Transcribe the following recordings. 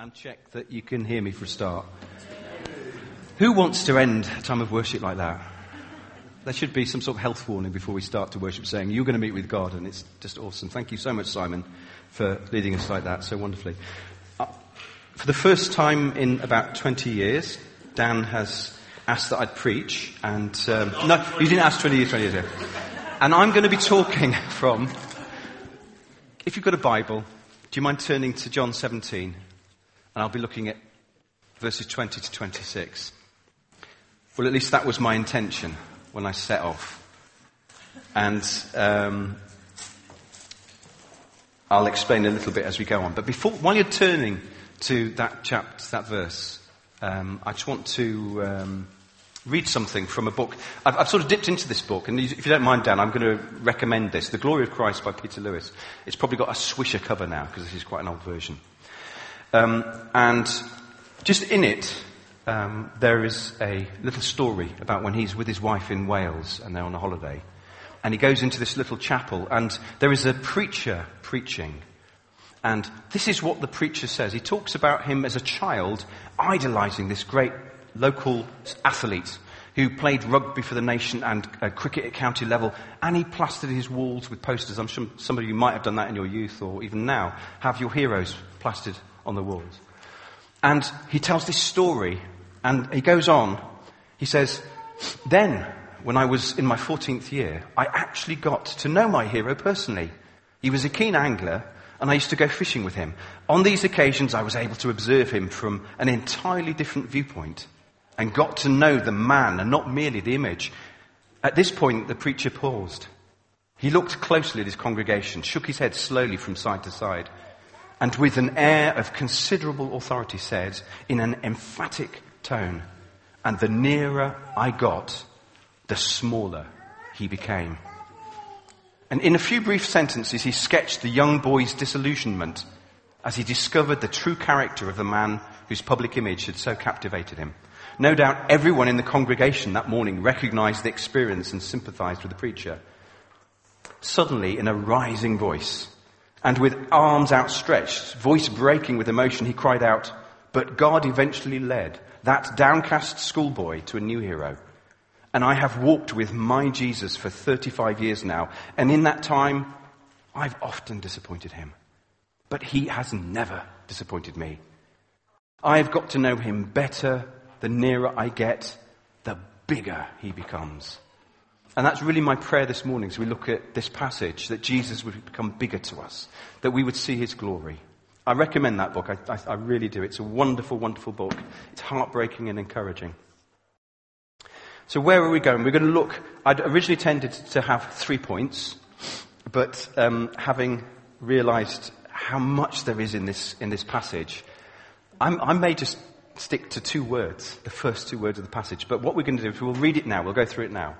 and check that you can hear me for a start. Who wants to end a time of worship like that? There should be some sort of health warning before we start to worship saying, You're going to meet with God, and it's just awesome. Thank you so much, Simon, for leading us like that so wonderfully. Uh, for the first time in about 20 years, Dan has asked that I'd preach, and um, no, you didn't ask 20 years, 20 years ago. And I'm going to be talking from, if you've got a Bible, do you mind turning to John 17? And I'll be looking at verses 20 to 26. Well, at least that was my intention when I set off. And um, I'll explain a little bit as we go on. But before, while you're turning to that chapter, that verse, um, I just want to um, read something from a book. I've, I've, sort of dipped into this book, and if you don't mind, Dan, I'm going to recommend this: "The Glory of Christ" by Peter Lewis. It's probably got a swisher cover now because this is quite an old version. Um, and just in it, um, there is a little story about when he's with his wife in Wales and they're on a holiday. And he goes into this little chapel and there is a preacher preaching. And this is what the preacher says. He talks about him as a child idolizing this great local athlete who played rugby for the nation and uh, cricket at county level, and he plastered his walls with posters. I'm sure some of you might have done that in your youth or even now. Have your heroes plastered on the walls. And he tells this story, and he goes on. He says, Then, when I was in my 14th year, I actually got to know my hero personally. He was a keen angler, and I used to go fishing with him. On these occasions, I was able to observe him from an entirely different viewpoint and got to know the man and not merely the image. At this point, the preacher paused. He looked closely at his congregation, shook his head slowly from side to side, and with an air of considerable authority said, in an emphatic tone, and the nearer I got, the smaller he became. And in a few brief sentences, he sketched the young boy's disillusionment as he discovered the true character of the man whose public image had so captivated him. No doubt everyone in the congregation that morning recognized the experience and sympathized with the preacher. Suddenly, in a rising voice, and with arms outstretched, voice breaking with emotion, he cried out, But God eventually led that downcast schoolboy to a new hero. And I have walked with my Jesus for 35 years now. And in that time, I've often disappointed him. But he has never disappointed me. I've got to know him better. The nearer I get, the bigger he becomes. And that's really my prayer this morning as we look at this passage, that Jesus would become bigger to us, that we would see his glory. I recommend that book. I, I, I really do. It's a wonderful, wonderful book. It's heartbreaking and encouraging. So where are we going? We're going to look, I'd originally tended to have three points, but um, having realized how much there is in this, in this passage, I'm, i may just stick to two words, the first two words of the passage. But what we're going to do is we'll read it now. We'll go through it now.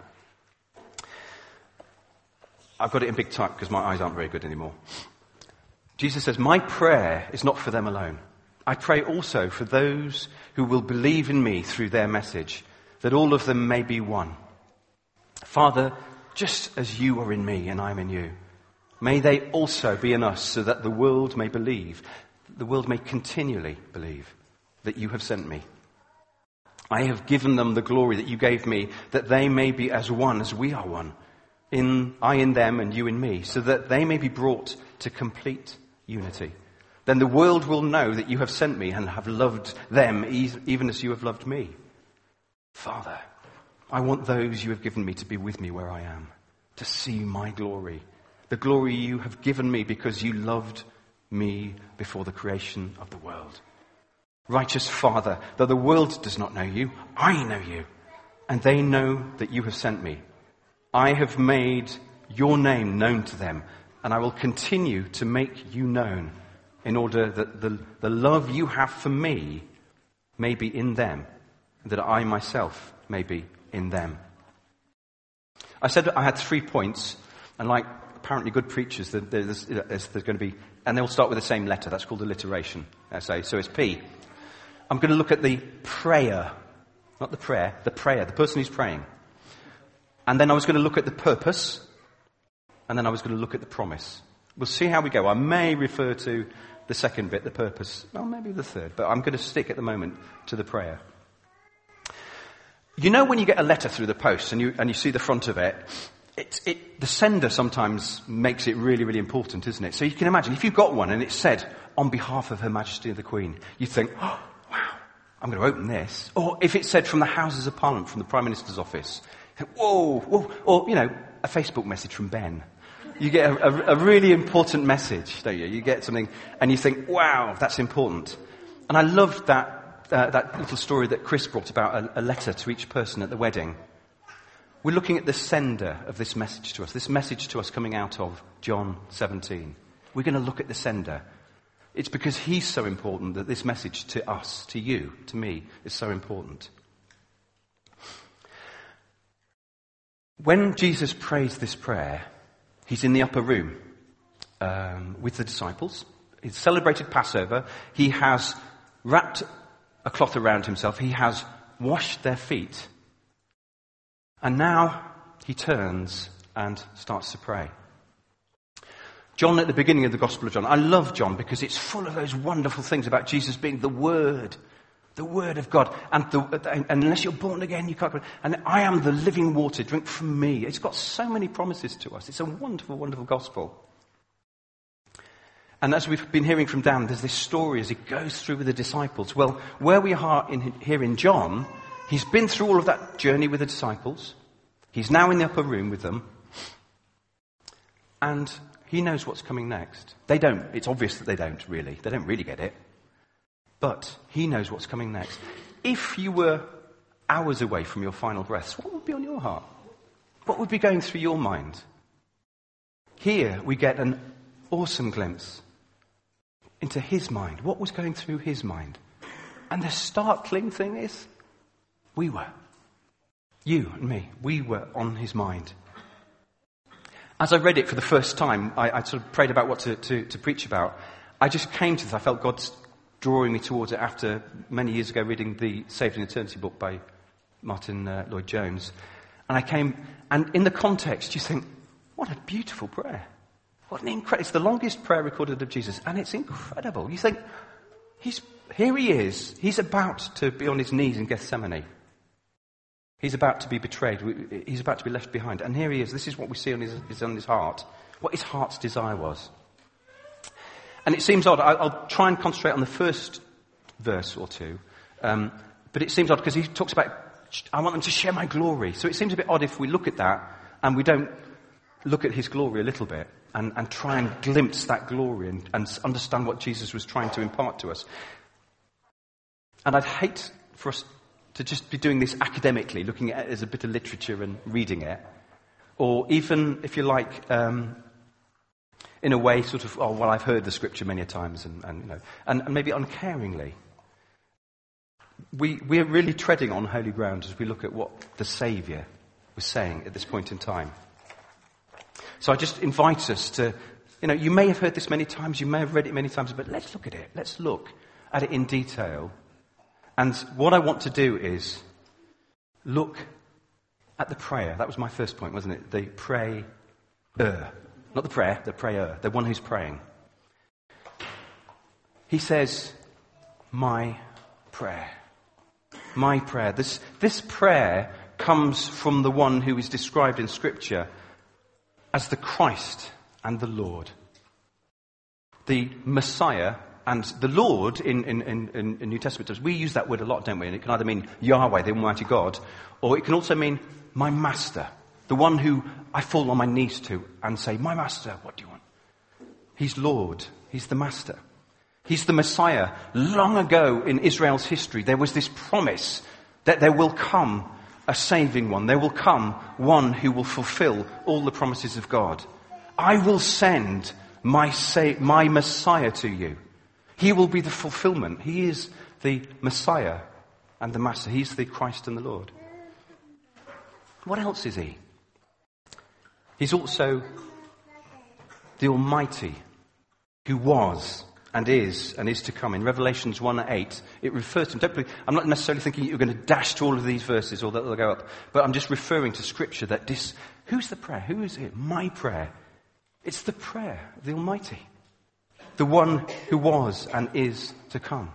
I've got it in big type because my eyes aren't very good anymore. Jesus says, My prayer is not for them alone. I pray also for those who will believe in me through their message, that all of them may be one. Father, just as you are in me and I am in you, may they also be in us so that the world may believe, the world may continually believe that you have sent me. I have given them the glory that you gave me, that they may be as one as we are one in I in them and you in me, so that they may be brought to complete unity. Then the world will know that you have sent me and have loved them even as you have loved me. Father, I want those you have given me to be with me where I am, to see my glory, the glory you have given me because you loved me before the creation of the world. Righteous Father, though the world does not know you, I know you, and they know that you have sent me. I have made your name known to them, and I will continue to make you known in order that the, the love you have for me may be in them, and that I myself may be in them. I said I had three points, and like apparently good preachers, there's, there's, there's going to be, and they'll start with the same letter. That's called alliteration. So, so it's P. I'm going to look at the prayer, not the prayer, the prayer, the person who's praying. And then I was going to look at the purpose. And then I was going to look at the promise. We'll see how we go. I may refer to the second bit, the purpose. Well, maybe the third, but I'm going to stick at the moment to the prayer. You know when you get a letter through the post and you, and you see the front of it, it, it, the sender sometimes makes it really, really important, isn't it? So you can imagine if you've got one and it said, on behalf of Her Majesty the Queen, you'd think, oh, wow, I'm going to open this. Or if it said from the Houses of Parliament, from the Prime Minister's office, whoa, whoa, or, you know, a Facebook message from Ben you get a, a, a, really important message, don't you? You get something and you think, wow, that's important. And I loved that, uh, that little story that Chris brought about a, a letter to each person at the wedding. We're looking at the sender of this message to us, this message to us coming out of John 17. We're going to look at the sender. It's because he's so important that this message to us, to you, to me, is so important. When Jesus prays this prayer, He's in the upper room um, with the disciples. He's celebrated Passover. He has wrapped a cloth around himself. He has washed their feet. And now he turns and starts to pray. John at the beginning of the Gospel of John. I love John because it's full of those wonderful things about Jesus being the Word, the Word of God. And, the, and unless you're born again, you can't. And I am the living water. Drink from me. It's got so many promises to us. It's a wonderful, wonderful gospel. And as we've been hearing from Dan, there's this story as he goes through with the disciples. Well, where we are in, here in John, he's been through all of that journey with the disciples. He's now in the upper room with them. And he knows what's coming next. They don't. It's obvious that they don't really. They don't really get it. But he knows what's coming next. If you were hours away from your final breaths, what would be on your heart? What would be going through your mind? Here we get an awesome glimpse into his mind. What was going through his mind? And the startling thing is, we were. You and me, we were on his mind. As I read it for the first time, I, I sort of prayed about what to, to, to preach about. I just came to this. I felt God's drawing me towards it after many years ago reading the Saved in Eternity book by Martyn uh, Lloyd Jones. And I came, and in the context, you think, what a beautiful prayer. What an incredible, it's the longest prayer recorded of Jesus, and it's incredible. You think, he's, here he is, he's about to be on his knees in Gethsemane. He's about to be betrayed. He's about to be left behind. And here he is. This is what we see on his, on his heart. What his heart's desire was. And it seems odd. I'll try and concentrate on the first verse or two. Um, but it seems odd because he talks about, I want them to share my glory. So it seems a bit odd if we look at that and we don't look at his glory a little bit and, and try and glimpse that glory and, and understand what Jesus was trying to impart to us. And I'd hate for us to just be doing this academically, looking at it as a bit of literature and reading it. Or even, if you like, um, in a way, sort of, oh, well, I've heard the scripture many times, and, and, you know, and, and maybe uncaringly. We, we're really treading on holy ground as we look at what the Saviour was saying at this point in time. So I just invite us to, you know, you may have heard this many times, you may have read it many times, but let's look at it. Let's look at it in detail. And what I want to do is look at the prayer. That was my first point, wasn't it? The pray. Not the prayer, the prayer, the one who's praying. He says, My prayer. My prayer. This, this prayer comes from the one who is described in Scripture as the Christ and the Lord. The Messiah and the Lord in, in, in, in New Testament terms. we use that word a lot, don't we? And it can either mean Yahweh, the Almighty God, or it can also mean my master, the one who I fall on my knees to and say, My master, what do you want? He's Lord. He's the master. He's the Messiah. Long ago in Israel's history, there was this promise that there will come a saving one. There will come one who will fulfill all the promises of God. I will send my, sa- my Messiah to you. He will be the fulfillment. He is the Messiah and the Master. He's the Christ and the Lord. What else is he? He's also the Almighty who was and is and is to come. In Revelations 1 8, it refers to him. I'm not necessarily thinking you're going to dash to all of these verses or that they'll go up, but I'm just referring to Scripture that this, who's the prayer? Who is it? My prayer. It's the prayer of the Almighty. the one who was and is to come.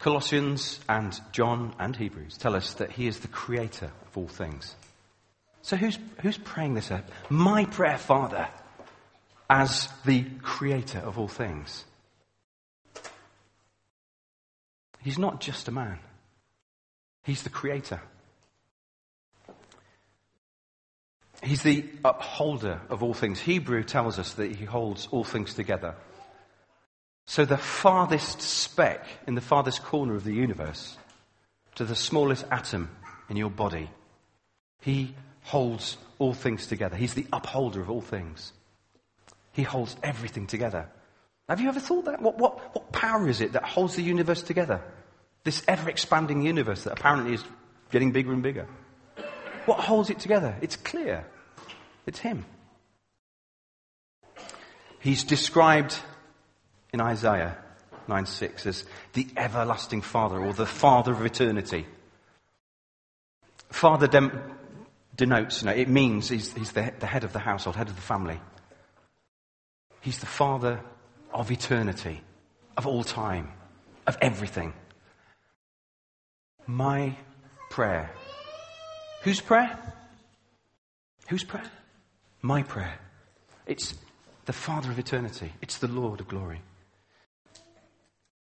Colossians and John and Hebrews tell us that he is the creator of all things. So who's, who's praying this out? My prayer, Father, as the creator of all things. He's not just a man. He's the creator. He's the upholder of all things. Hebrew tells us that he holds all things together. So the farthest speck in the farthest corner of the universe to the smallest atom in your body, he holds all things together. He's the upholder of all things. He holds everything together. Have you ever thought that? What, what, what power is it that holds the universe together? This ever expanding universe that apparently is getting bigger and bigger. What holds it together? It's clear. It's Him. He's described in Isaiah 9 6 as the everlasting Father or the Father of eternity. Father dem- denotes, you know, it means he's, he's the, the head of the household, head of the family. He's the Father of eternity, of all time, of everything. My prayer. Whose prayer? Whose prayer? My prayer. It's the Father of eternity. It's the Lord of glory.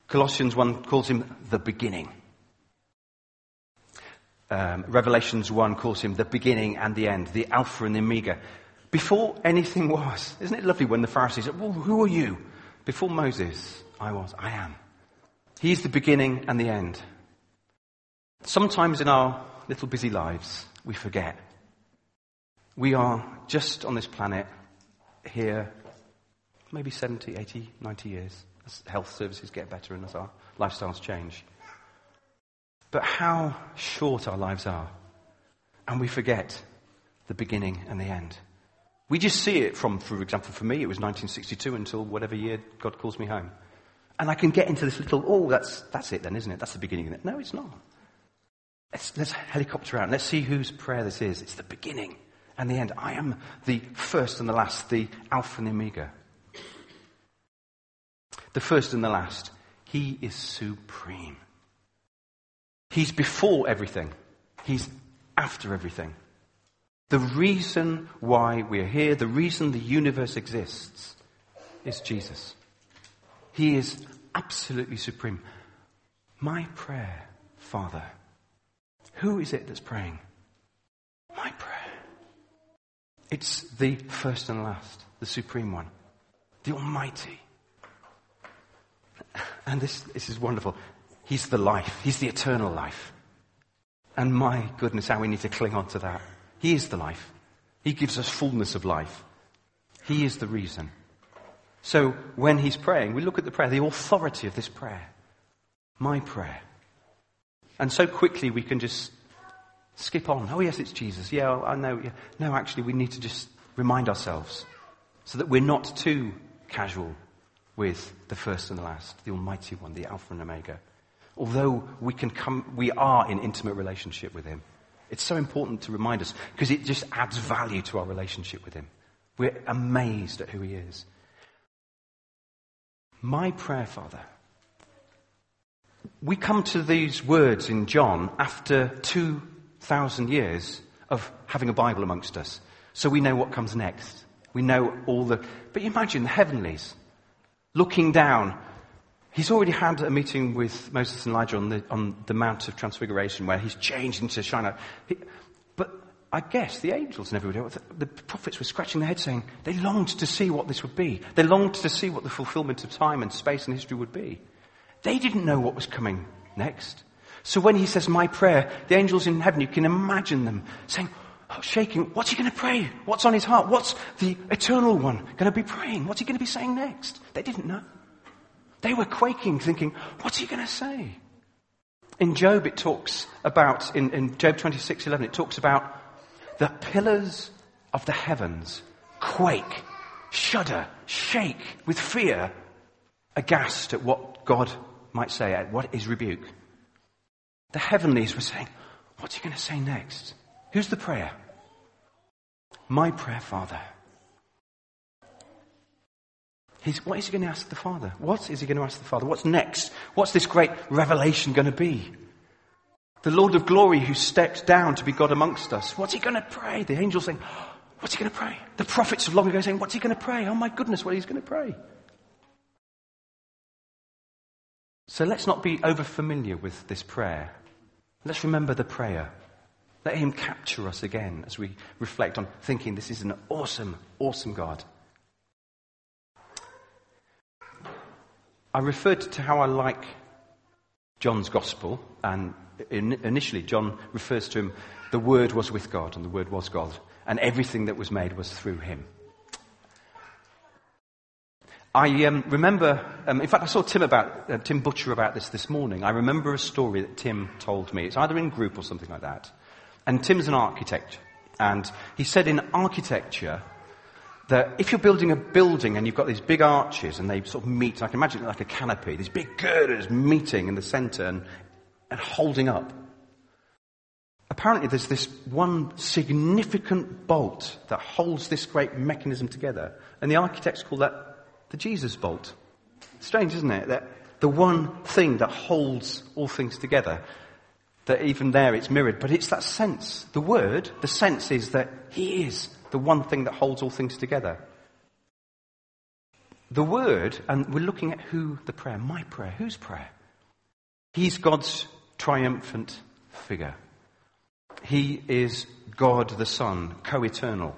Colossians 1 calls him the beginning. Um, Revelations 1 calls him the beginning and the end, the Alpha and the Omega. Before anything was. Isn't it lovely when the Pharisees said, well, who are you? Before Moses, I was, I am. He's the beginning and the end. Sometimes in our little busy lives, we forget. We are just on this planet here, maybe 70, 80, 90 years as health services get better and as our lifestyles change. But how short our lives are. And we forget the beginning and the end. We just see it from, for example, for me, it was 1962 until whatever year God calls me home. And I can get into this little, oh, that's, that's it then, isn't it? That's the beginning of it. No, it's not. Let's, let's helicopter out. Let's see whose prayer this is. It's the beginning and the end. I am the first and the last, the Alpha and the Omega the first and the last. He is supreme. He's before everything. He's after everything. The reason why we're here, the reason the universe exists, is Jesus. He is absolutely supreme. My prayer, Father. Who is it that's praying? My prayer. It's the first and last, the supreme one, the Almighty. And this, this is wonderful. He's the life. He's the eternal life. And my goodness, how we need to cling on to that. He is the life. He gives us fullness of life. He is the reason. So when he's praying, we look at the prayer, the authority of this prayer. My prayer. And so quickly we can just skip on. Oh yes, it's Jesus. Yeah, I know. Yeah. No, actually we need to just remind ourselves so that we're not too casual with the first and the last, the Almighty One, the Alpha and Omega. Although we can come, we are in intimate relationship with Him. It's so important to remind us because it just adds value to our relationship with Him. We're amazed at who He is. My prayer, Father. We come to these words in John after 2,000 years of having a Bible amongst us. So we know what comes next. We know all the, but imagine the heavenlies looking down. He's already had a meeting with Moses and Elijah on the, on the Mount of Transfiguration where he's changed into Shinar. But I guess the angels and everybody, the prophets were scratching their heads saying they longed to see what this would be. They longed to see what the fulfillment of time and space and history would be. They didn't know what was coming next. So when he says my prayer, the angels in heaven, you can imagine them saying, oh, shaking. What's he going to pray? What's on his heart? What's the eternal one going to be praying? What's he going to be saying next? They didn't know. They were quaking, thinking, what's he going to say? In Job, it talks about, in, in Job 26, 11, it talks about the pillars of the heavens quake, shudder, shake with fear, aghast at what God might say, at what is rebuke. The heavenlies were saying, what's he going to say next? Who's the prayer? My prayer, Father. He's, what is he going to ask the Father? What is he going to ask the Father? What's next? What's this great revelation going to be? The Lord of glory who steps down to be God amongst us. What's he going to pray? The angels saying, What's he going to pray? The prophets of long ago saying, What's he going to pray? Oh my goodness, what he's going to pray. So let's not be over familiar with this prayer. Let's remember the prayer. Let him capture us again as we reflect on thinking this is an awesome, awesome God. I referred to how I like John's gospel, and in, initially John refers to him, the Word was with God, and the Word was God, and everything that was made was through him. I um, remember, um, in fact, I saw Tim about uh, Tim Butcher about this this morning. I remember a story that Tim told me. It's either in group or something like that. And Tim's an architect, and he said in architecture that if you're building a building and you've got these big arches and they sort of meet, I can imagine it like a canopy, these big girders meeting in the center and, and holding up. Apparently there's this one significant bolt that holds this great mechanism together. And the architects call that the Jesus bolt. Strange, isn't it? That the one thing that holds all things together. That even there it's mirrored, but it's that sense. The word, the sense is that He is the one thing that holds all things together. The word, and we're looking at who the prayer, my prayer, whose prayer? He's God's triumphant figure. He is God the Son, co eternal.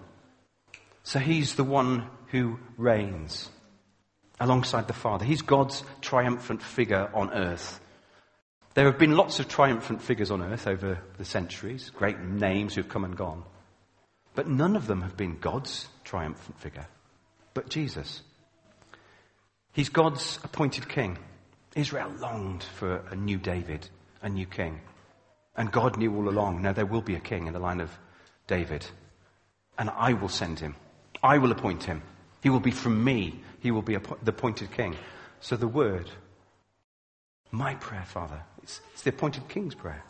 So he's the one who reigns alongside the Father. He's God's triumphant figure on earth. There have been lots of triumphant figures on earth over the centuries, great names who've come and gone. But none of them have been God's triumphant figure, but Jesus. He's God's appointed king. Israel longed for a new David, a new king. And God knew all along, no, there will be a king in the line of David. And I will send him. I will appoint him. He will be from me. He will be the appointed king. So the word, my prayer, Father, it's, it's the appointed king's prayer.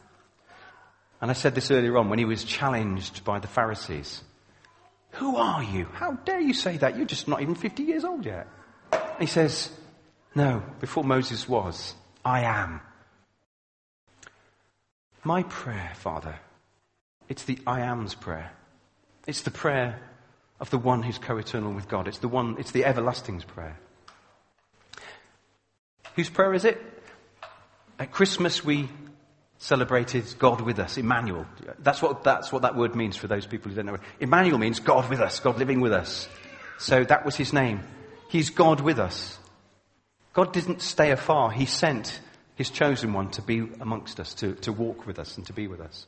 And I said this earlier on when he was challenged by the Pharisees. Who are you? How dare you say that? You're just not even 50 years old yet. And he says, No, before Moses was, I am. My prayer, Father, it's the I am's prayer. It's the prayer of the one who's co-eternal with God. It's the one, it's the everlasting's prayer. Whose prayer is it? At Christmas we celebrated God with us, Emmanuel. That's what, that's what that word means for those people who don't know. Emmanuel means God with us, God living with us. So that was his name. He's God with us. God didn't stay afar. He sent his chosen one to be amongst us, to, to walk with us and to be with us.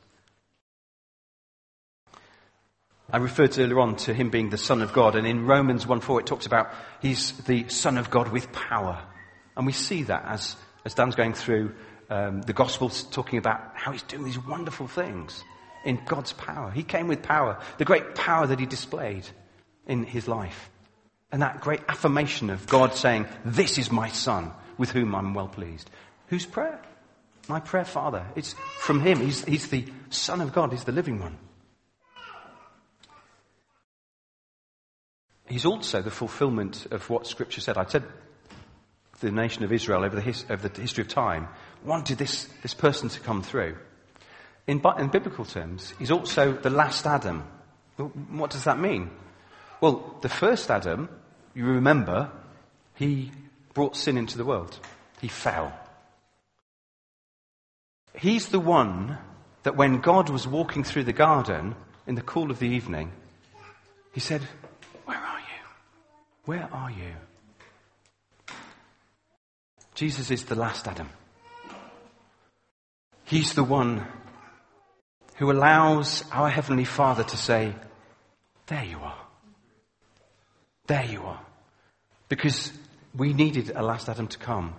I referred earlier on to him being the Son of God, and in Romans 1.4 it talks about he's the Son of God with power. And we see that as, as Dan's going through um, the Gospels talking about how he's doing these wonderful things in God's power. He came with power, the great power that he displayed in his life. And that great affirmation of God saying, This is my Son with whom I'm well pleased. Whose prayer? My prayer, Father. It's from him. He's, he's the Son of God, he's the living one. He's also the fulfillment of what Scripture said. I said the nation of Israel over the, his, over the history of time wanted this, this person to come through. In, in biblical terms, he's also the last Adam. What does that mean? Well, the first Adam, you remember, he brought sin into the world. He fell. He's the one that when God was walking through the garden in the cool of the evening, he said, Where are you? Where are you? Jesus is the last Adam. He's the one who allows our Heavenly Father to say, There you are. There you are. Because we needed a last Adam to come.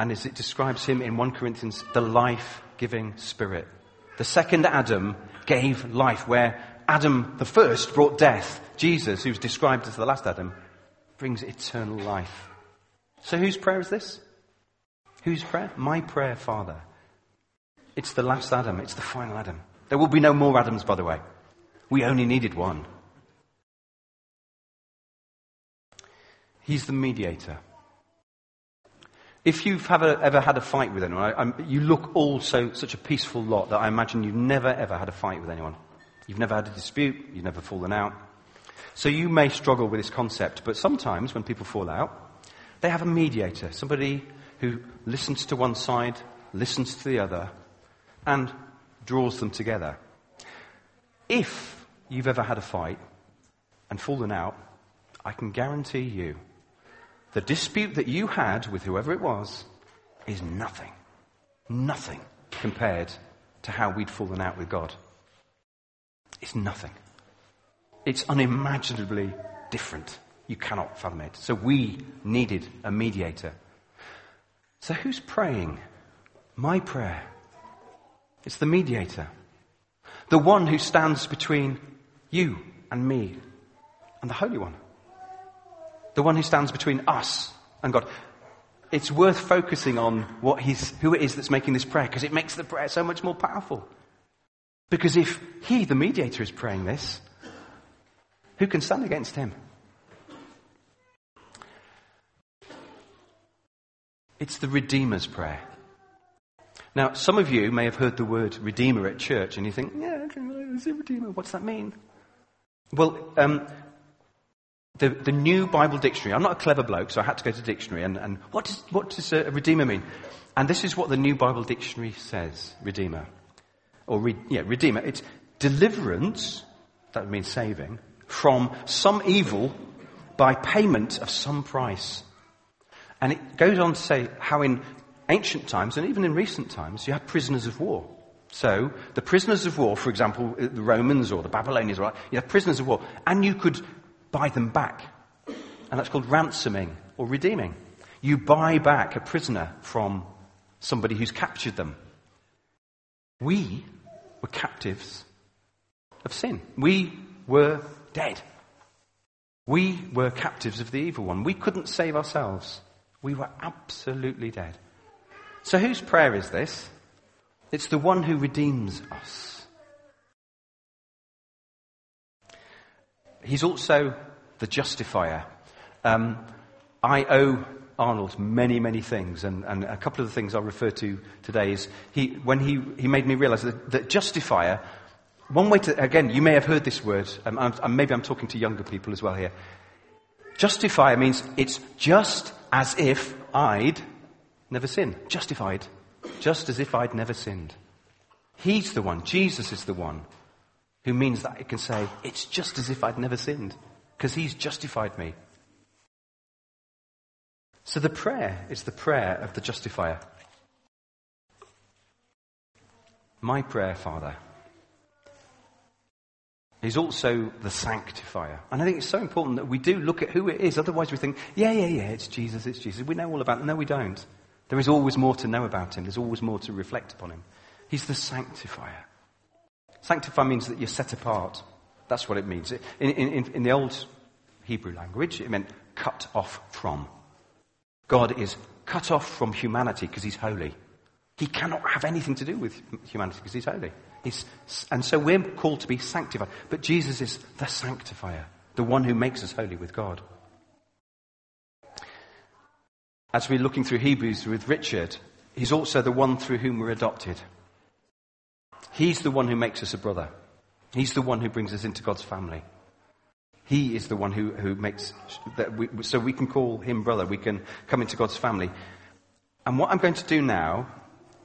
And as it describes him in 1 Corinthians, the life giving spirit. The second Adam gave life, where Adam the first brought death. Jesus, who's described as the last Adam, brings eternal life. So whose prayer is this? Whose prayer? My prayer, Father. It's the last Adam. It's the final Adam. There will be no more Adams, by the way. We only needed one. He's the mediator. If you've ever, ever had a fight with anyone, I, you look all so, such a peaceful lot that I imagine you've never ever had a fight with anyone. You've never had a dispute, you've never fallen out. So you may struggle with this concept, but sometimes when people fall out, they have a mediator, somebody who listens to one side, listens to the other, and draws them together. If you've ever had a fight and fallen out, I can guarantee you the dispute that you had with whoever it was is nothing. Nothing compared to how we'd fallen out with God. It's nothing. It's unimaginably different. You cannot fathom it. So we needed a mediator. So who's praying? My prayer. It's the mediator. The one who stands between you and me and the Holy One. The one who stands between us and God. It's worth focusing on what he's, who it is that's making this prayer because it makes the prayer so much more powerful. Because if he, the mediator, is praying this, who can stand against him? It's the Redeemer's prayer. Now, some of you may have heard the word Redeemer at church and you think, yeah, it's a Redeemer. What's that mean? Well, um, the, the new Bible dictionary, I'm not a clever bloke, so I had to go to the dictionary, and, and what, does, what does a Redeemer mean? And this is what the new Bible dictionary says, Redeemer. Or, re, yeah, Redeemer. It's deliverance, that means saving, from some evil by payment of some price. And it goes on to say how in ancient times, and even in recent times, you had prisoners of war. So, the prisoners of war, for example, the Romans or the Babylonians, right? You had prisoners of war, and you could buy them back. And that's called ransoming or redeeming. You buy back a prisoner from somebody who's captured them. We were captives of sin. We were dead. We were captives of the evil one. We couldn't save ourselves. We were absolutely dead. So whose prayer is this? It's the one who redeems us. He's also the justifier. Um, I owe Arnold many, many things, and, and, a couple of the things I'll refer to today is he, when he, he made me realize that, that justifier, one way to, again, you may have heard this word, um, I'm, maybe I'm talking to younger people as well here. Justifier means it's just as if I'd never sinned. Justified. Just as if I'd never sinned. He's the one, Jesus is the one, who means that I can say, it's just as if I'd never sinned, because he's justified me. So the prayer is the prayer of the justifier. My prayer, Father, is also the sanctifier. And I think it's so important that we do look at who it is. Otherwise we think, yeah, yeah, yeah, it's Jesus, it's Jesus. We know all about it. No, we don't. There is always more to know about him. There's always more to reflect upon him. He's the sanctifier. Sanctify means that you're set apart. That's what it means. In, in, in the old Hebrew language, it meant cut off from. God is cut off from humanity because he's holy. He cannot have anything to do with humanity because he's holy. He's, and so we're called to be sanctified. But Jesus is the sanctifier, the one who makes us holy with God as we're looking through Hebrews with Richard, he's also the one through whom we're adopted. He's the one who makes us a brother. He's the one who brings us into God's family. He is the one who, who makes that we, so we can call him brother. We can come into God's family. And what I'm going to do now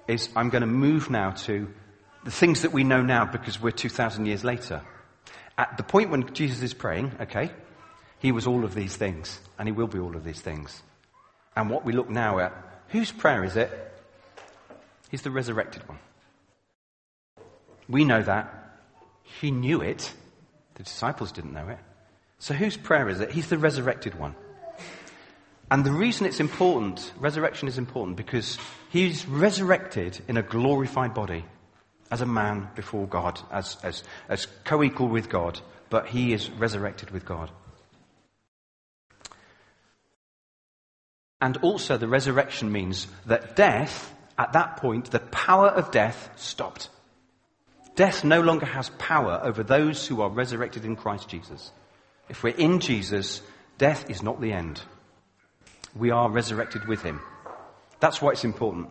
is I'm going to move now to the things that we know now because we're 2,000 years later. At the point when Jesus is praying, okay, he was all of these things and he will be all of these things and what we look now at. Whose prayer is it? He's the resurrected one. We know that. He knew it. The disciples didn't know it. So whose prayer is it? He's the resurrected one. And the reason it's important, resurrection is important, because he's resurrected in a glorified body as a man before God, as, as, as co-equal with God, but he is resurrected with God. And also, the resurrection means that death, at that point, the power of death stopped. Death no longer has power over those who are resurrected in Christ Jesus. If we're in Jesus, death is not the end. we are resurrected with him. That's why it's important.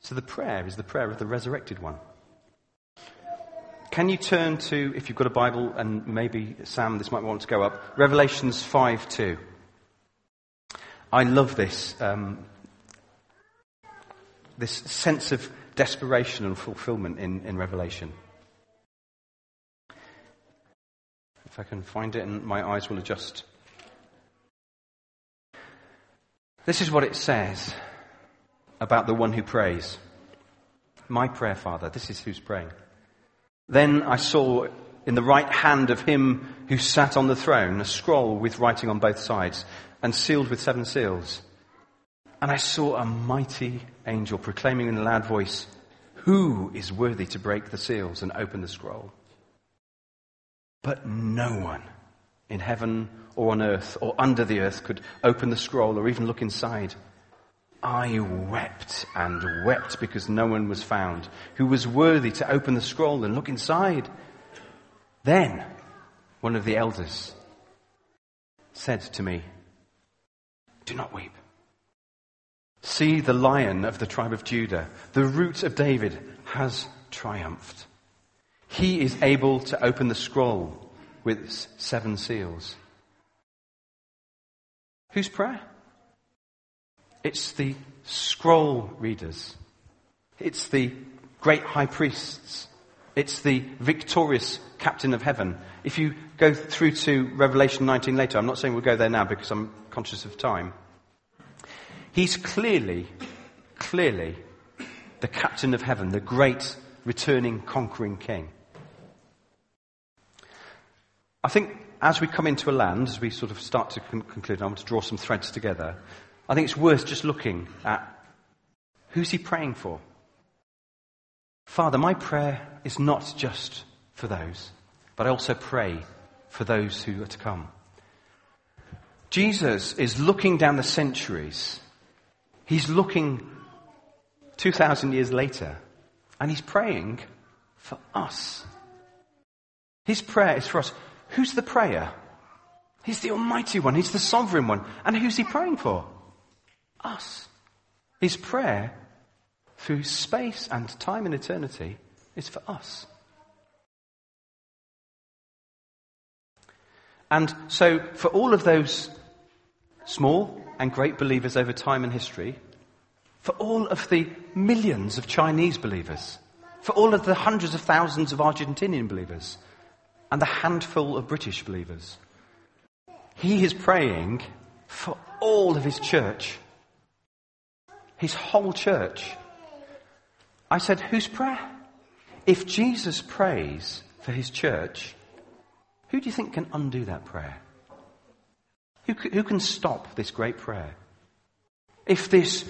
So the prayer is the prayer of the resurrected one. Can you turn to, if you've got a Bible, and maybe Sam, this might want to go up, Revelations 5 2. I love this, um, this sense of desperation and fulfillment in, in Revelation. If I can find it and my eyes will adjust. This is what it says about the one who prays. My prayer, Father. This is who's praying. Then I saw in the right hand of him who sat on the throne a scroll with writing on both sides and sealed with seven seals. And I saw a mighty angel proclaiming in a loud voice, Who is worthy to break the seals and open the scroll? But no one in heaven or on earth or under the earth could open the scroll or even look inside. I wept and wept because no one was found who was worthy to open the scroll and look inside. Then one of the elders said to me, Do not weep. See the lion of the tribe of Judah, the root of David, has triumphed. He is able to open the scroll with seven seals. Whose prayer? It's the scroll readers. It's the great high priests. It's the victorious captain of heaven. If you go through to Revelation 19 later, I'm not saying we'll go there now because I'm conscious of time. He's clearly, clearly the captain of heaven, the great returning conquering king. I think as we come into a land, as we sort of start to con- conclude, I want to draw some threads together. I think it's worth just looking at who's he praying for? Father, my prayer is not just for those, but I also pray for those who are to come. Jesus is looking down the centuries. He's looking 2,000 years later, and he's praying for us. His prayer is for us. Who's the prayer? He's the Almighty One. He's the Sovereign One. And who's he praying for? Us. His prayer through space and time and eternity is for us. And so, for all of those small and great believers over time and history, for all of the millions of Chinese believers, for all of the hundreds of thousands of Argentinian believers, and the handful of British believers. He is praying for all of his church, his whole church. I said, whose prayer? If Jesus prays for his church, who do you think can undo that prayer? Who, who can stop this great prayer? If this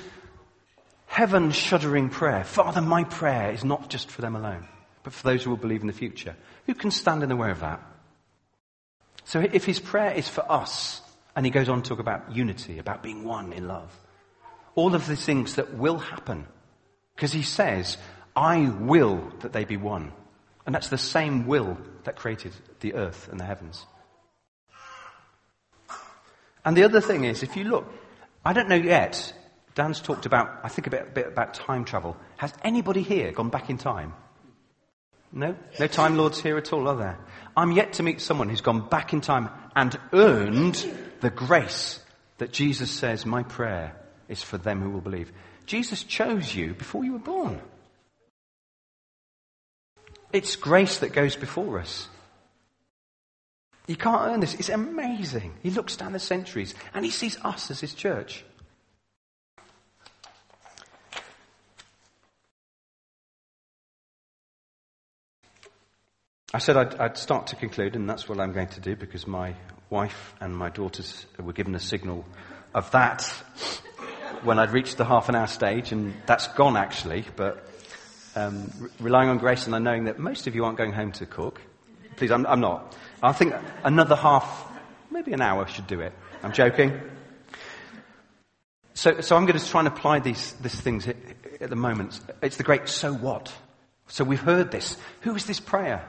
heaven shuddering prayer, Father, my prayer is not just for them alone but for those who will believe in the future. Who can stand in the way of that? So if his prayer is for us, and he goes on to talk about unity, about being one in love, all of the things that will happen, because he says, I will that they be one. And that's the same will that created the earth and the heavens. And the other thing is, if you look, I don't know yet, Dan's talked about, I think a bit, a bit about time travel. Has anybody here gone back in time? No? No Time Lords here at all, are there? I'm yet to meet someone who's gone back in time and earned the grace that Jesus says, My prayer is for them who will believe. Jesus chose you before you were born. It's grace that goes before us. You can't earn this. It's amazing. He looks down the centuries and he sees us as his church. I said I'd, I'd, start to conclude, and that's what I'm going to do because my wife and my daughters were given a signal of that when I'd reached the half an hour stage, and that's gone actually. But um, re- relying on grace and knowing that most of you aren't going home to cook, please, I'm, I'm not. I think another half, maybe an hour should do it. I'm joking. So, so I'm going to try and apply these, these things at, at the moment. It's the great so what. So we've heard this. Who is this prayer?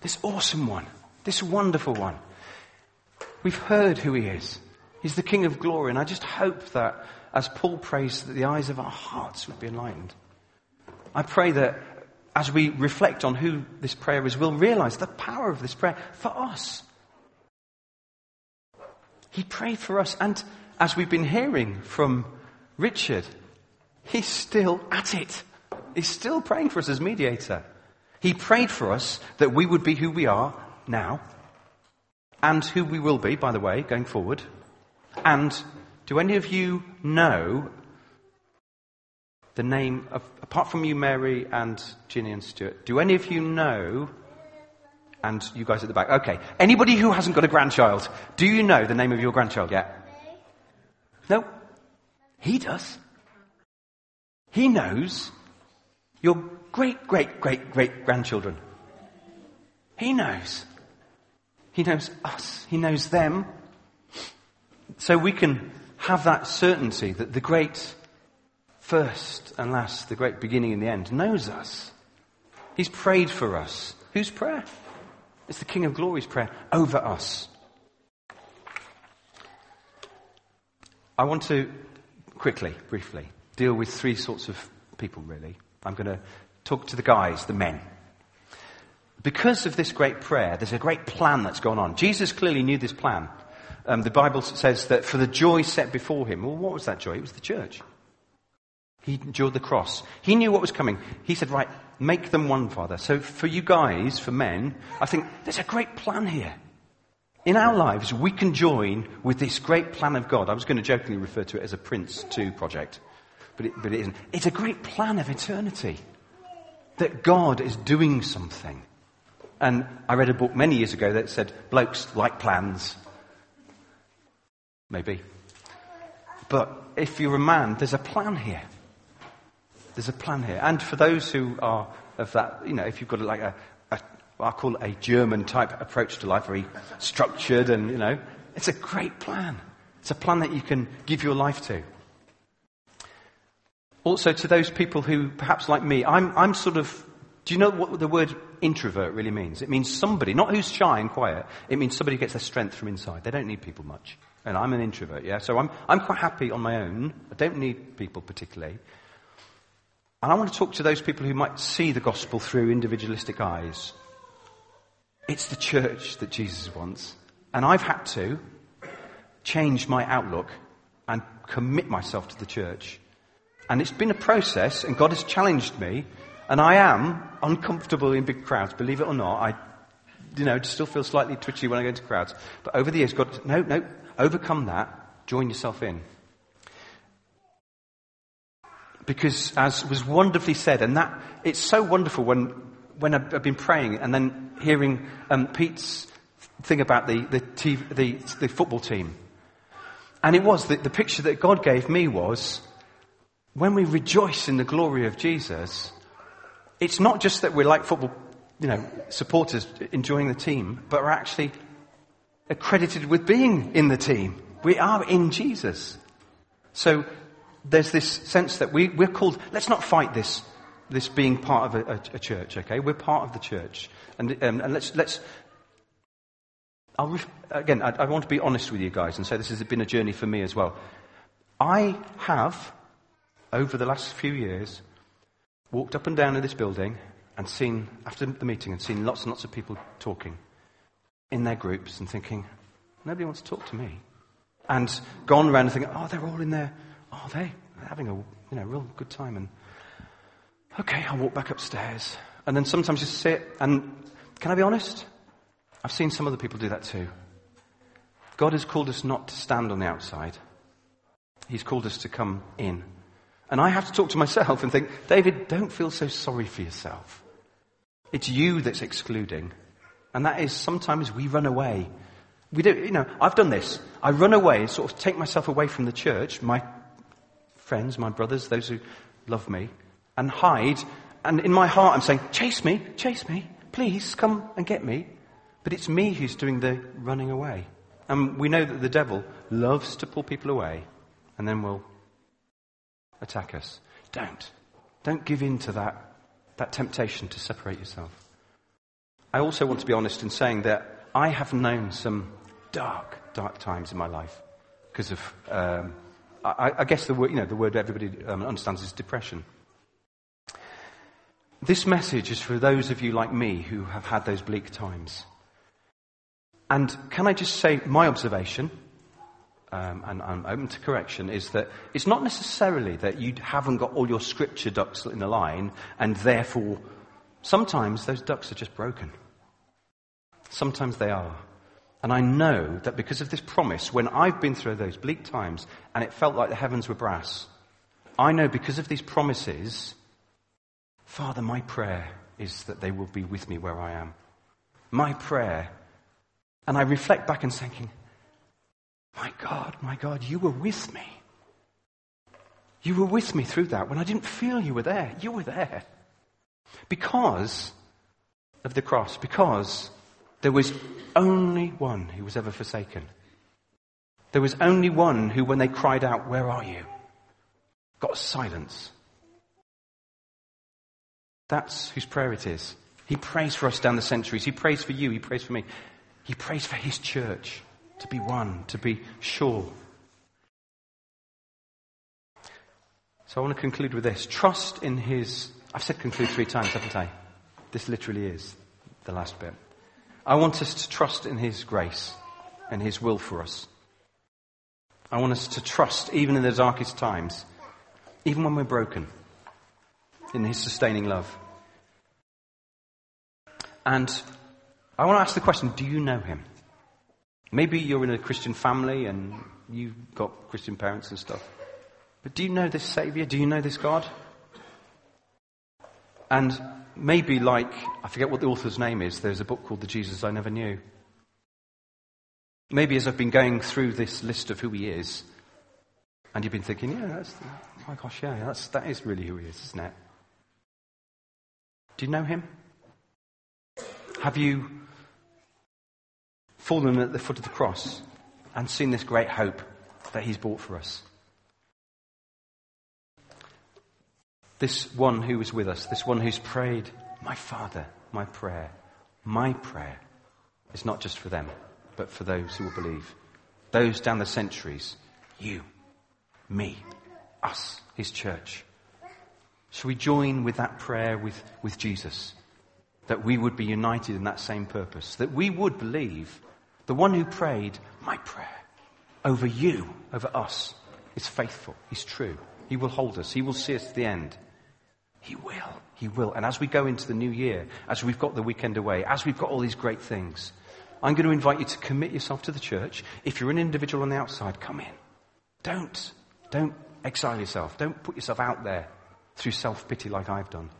This awesome one. This wonderful one. We've heard who he is. He's the King of glory. And I just hope that as Paul prays, that the eyes of our hearts would be enlightened. I pray that as we reflect on who this prayer is, we'll realize the power of this prayer for us. He prayed for us. And as we've been hearing from Richard, he's still at it. He's still praying for us as mediator. He prayed for us that we would be who we are now and who we will be, by the way, going forward. And do any of you know the name of, apart from you, Mary and Ginny and Stuart, do any of you know, and you guys at the back, okay, anybody who hasn't got a grandchild, do you know the name of your grandchild yet? No? He does. He knows your great, great, great, great grandchildren. He knows. He knows us. He knows them. So we can have that certainty that the great first and last, the great beginning and the end, knows us. He's prayed for us. Whose prayer? It's the King of Glory's prayer over us. I want to quickly, briefly, deal with three sorts of people, really. I'm going to talk to the guys, the men. Because of this great prayer, there's a great plan that's gone on. Jesus clearly knew this plan. Um, the Bible says that for the joy set before him, well, what was that joy? It was the church. He endured the cross. He knew what was coming. He said, right, make them one, Father. So for you guys, for men, I think there's a great plan here. In our lives, we can join with this great plan of God. I was going to jokingly refer to it as a PRINCE2 project, but it, but it isn't. It's a great plan of eternity. That God is doing something. And I read a book many years ago that said, blokes like plans. Maybe. But if you're a man, there's a plan here. There's a plan here. And for those who are of that, you know, if you've got like a, a I call it a German type approach to life, very structured and, you know, it's a great plan. It's a plan that you can give your life to. Also to those people who, perhaps like me, I'm, I'm sort of, do you know what the word introvert really means? It means somebody, not who's shy and quiet, it means somebody who gets their strength from inside. They don't need people much. And I'm an introvert, yeah? So I'm, I'm quite happy on my own. I don't need people particularly. And I want to talk to those people who might see the gospel through individualistic eyes. It's the church that Jesus wants. And I've had to change my outlook and commit myself to the church. And it's been a process, and God has challenged me, and I am uncomfortable in big crowds, believe it or not. I, you know, still feel slightly twitchy when I go into crowds. But over the years, God, no, no, overcome that, join yourself in. Because as was wonderfully said, and that, it's so wonderful when, when I've, I've been praying and then hearing um, Pete's thing about the, the, TV, the, the football team. And it was, the, the picture that God gave me was, when we rejoice in the glory of Jesus, it's not just that we're like football, you know, supporters enjoying the team, but we're actually accredited with being in the team. We are in Jesus. So there's this sense that we, we're called, let's not fight this, this being part of a, a, a church, okay? We're part of the church. And, um, and let's, let's, I'll ref- again, I, I want to be honest with you guys and say this has been a journey for me as well. I have over the last few years, walked up and down in this building and seen, after the meeting, and seen lots and lots of people talking in their groups and thinking, nobody wants to talk to me. And gone around and thinking, oh, they're all in there. Oh, they, they're having a you know, real good time. And okay, I'll walk back upstairs. And then sometimes just sit. And can I be honest? I've seen some other people do that too. God has called us not to stand on the outside. He's called us to come in. And I have to talk to myself and think, David, don't feel so sorry for yourself. It's you that's excluding. And that is sometimes we run away. We do, you know, I've done this. I run away, sort of take myself away from the church, my friends, my brothers, those who love me, and hide. And in my heart, I'm saying, chase me, chase me, please come and get me. But it's me who's doing the running away. And we know that the devil loves to pull people away, and then we'll attack us. Don't. Don't give in to that, that temptation to separate yourself. I also want to be honest in saying that I have known some dark, dark times in my life. because of, um, I, I, guess the word, you know, the word everybody um, understands is depression. This message is for those of you like me who have had those bleak times. And can I just say, my observation, um, and I'm open to correction, is that it's not necessarily that you haven't got all your scripture ducks in a line, and therefore, sometimes those ducks are just broken. Sometimes they are. And I know that because of this promise, when I've been through those bleak times and it felt like the heavens were brass, I know because of these promises, Father, my prayer is that they will be with me where I am. My prayer. And I reflect back and thinking, my God, my God, you were with me. You were with me through that. When I didn't feel you were there, you were there. Because of the cross, because there was only one who was ever forsaken. There was only one who, when they cried out, Where are you? got silence. That's whose prayer it is. He prays for us down the centuries. He prays for you. He prays for me. He prays for his church to be one, to be sure. So I want to conclude with this. Trust in his. I've said conclude three times, haven't I? This literally is the last bit. I want us to trust in His grace and His will for us. I want us to trust, even in the darkest times, even when we're broken, in His sustaining love. And I want to ask the question do you know Him? Maybe you're in a Christian family and you've got Christian parents and stuff. But do you know this Savior? Do you know this God? And maybe like, I forget what the author's name is, there's a book called The Jesus I Never Knew. Maybe as I've been going through this list of who he is, and you've been thinking, yeah, that's, oh my gosh, yeah, that's, that is really who he is, isn't it? Do you know him? Have you fallen at the foot of the cross and seen this great hope that he's bought for us? This one who was with us, this one who's prayed, My Father, my prayer, my prayer is not just for them, but for those who will believe. Those down the centuries, you, me, us, his church. Shall we join with that prayer with, with Jesus? That we would be united in that same purpose. That we would believe the one who prayed, my prayer, over you, over us, is faithful, he's true. He will hold us, he will see us to the end. He will. He will. And as we go into the new year, as we've got the weekend away, as we've got all these great things, I'm going to invite you to commit yourself to the church. If you're an individual on the outside, come in. Don't, don't exile yourself. Don't put yourself out there through self-pity like I've done.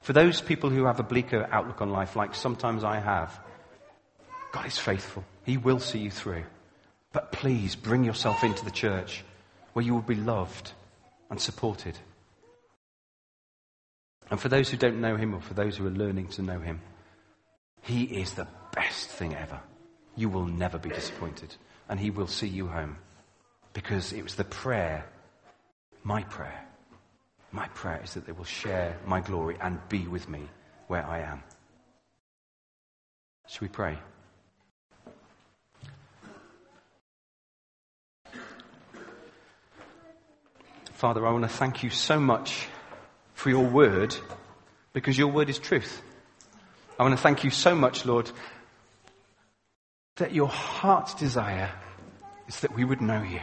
For those people who have a bleaker outlook on life, like sometimes I have, God is faithful. He will see you through. But please bring yourself into the church where you will be loved and supported. And for those who don't know him, or for those who are learning to know him, he is the best thing ever. You will never be disappointed, and he will see you home. Because it was the prayer, my prayer, my prayer is that they will share my glory and be with me where I am. Shall we pray? Father, I want to thank you so much for your word because your word is truth. I want to thank you so much, Lord, that your heart's desire is that we would know you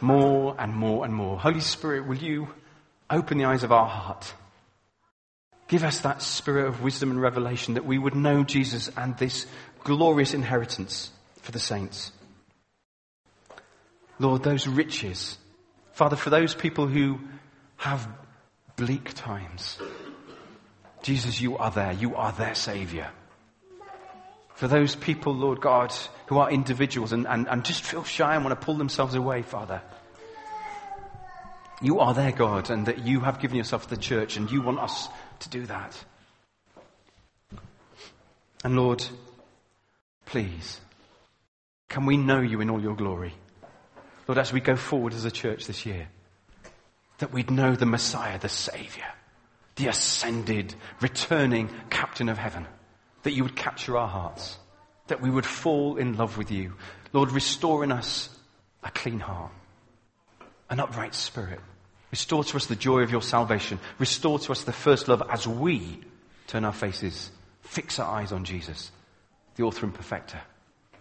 more and more and more. Holy Spirit, will you open the eyes of our heart? Give us that spirit of wisdom and revelation that we would know Jesus and this glorious inheritance for the saints. Lord, those riches. Father, for those people who have bleak times. Jesus, you are there. You are their Savior. For those people, Lord God, who are individuals and, and, and just feel shy and want to pull themselves away, Father, you are their God and that you have given yourself to the church and you want us to do that. And Lord, please, can we know you in all your glory? Lord, as we go forward as a church this year, that we'd know the Messiah, the Savior, the ascended, returning captain of heaven, that you would capture our hearts, that we would fall in love with you. Lord, restore in us a clean heart, an upright spirit. Restore to us the joy of your salvation. Restore to us the first love as we turn our faces, fix our eyes on Jesus, the author and perfecter,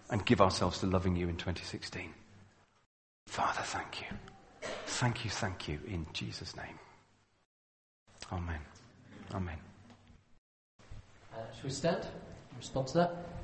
and give ourselves to loving you in 2016. Father, thank you. Thank you, thank you, in Jesus' name. Amen. Amen. Uh, shall we stand in response to that?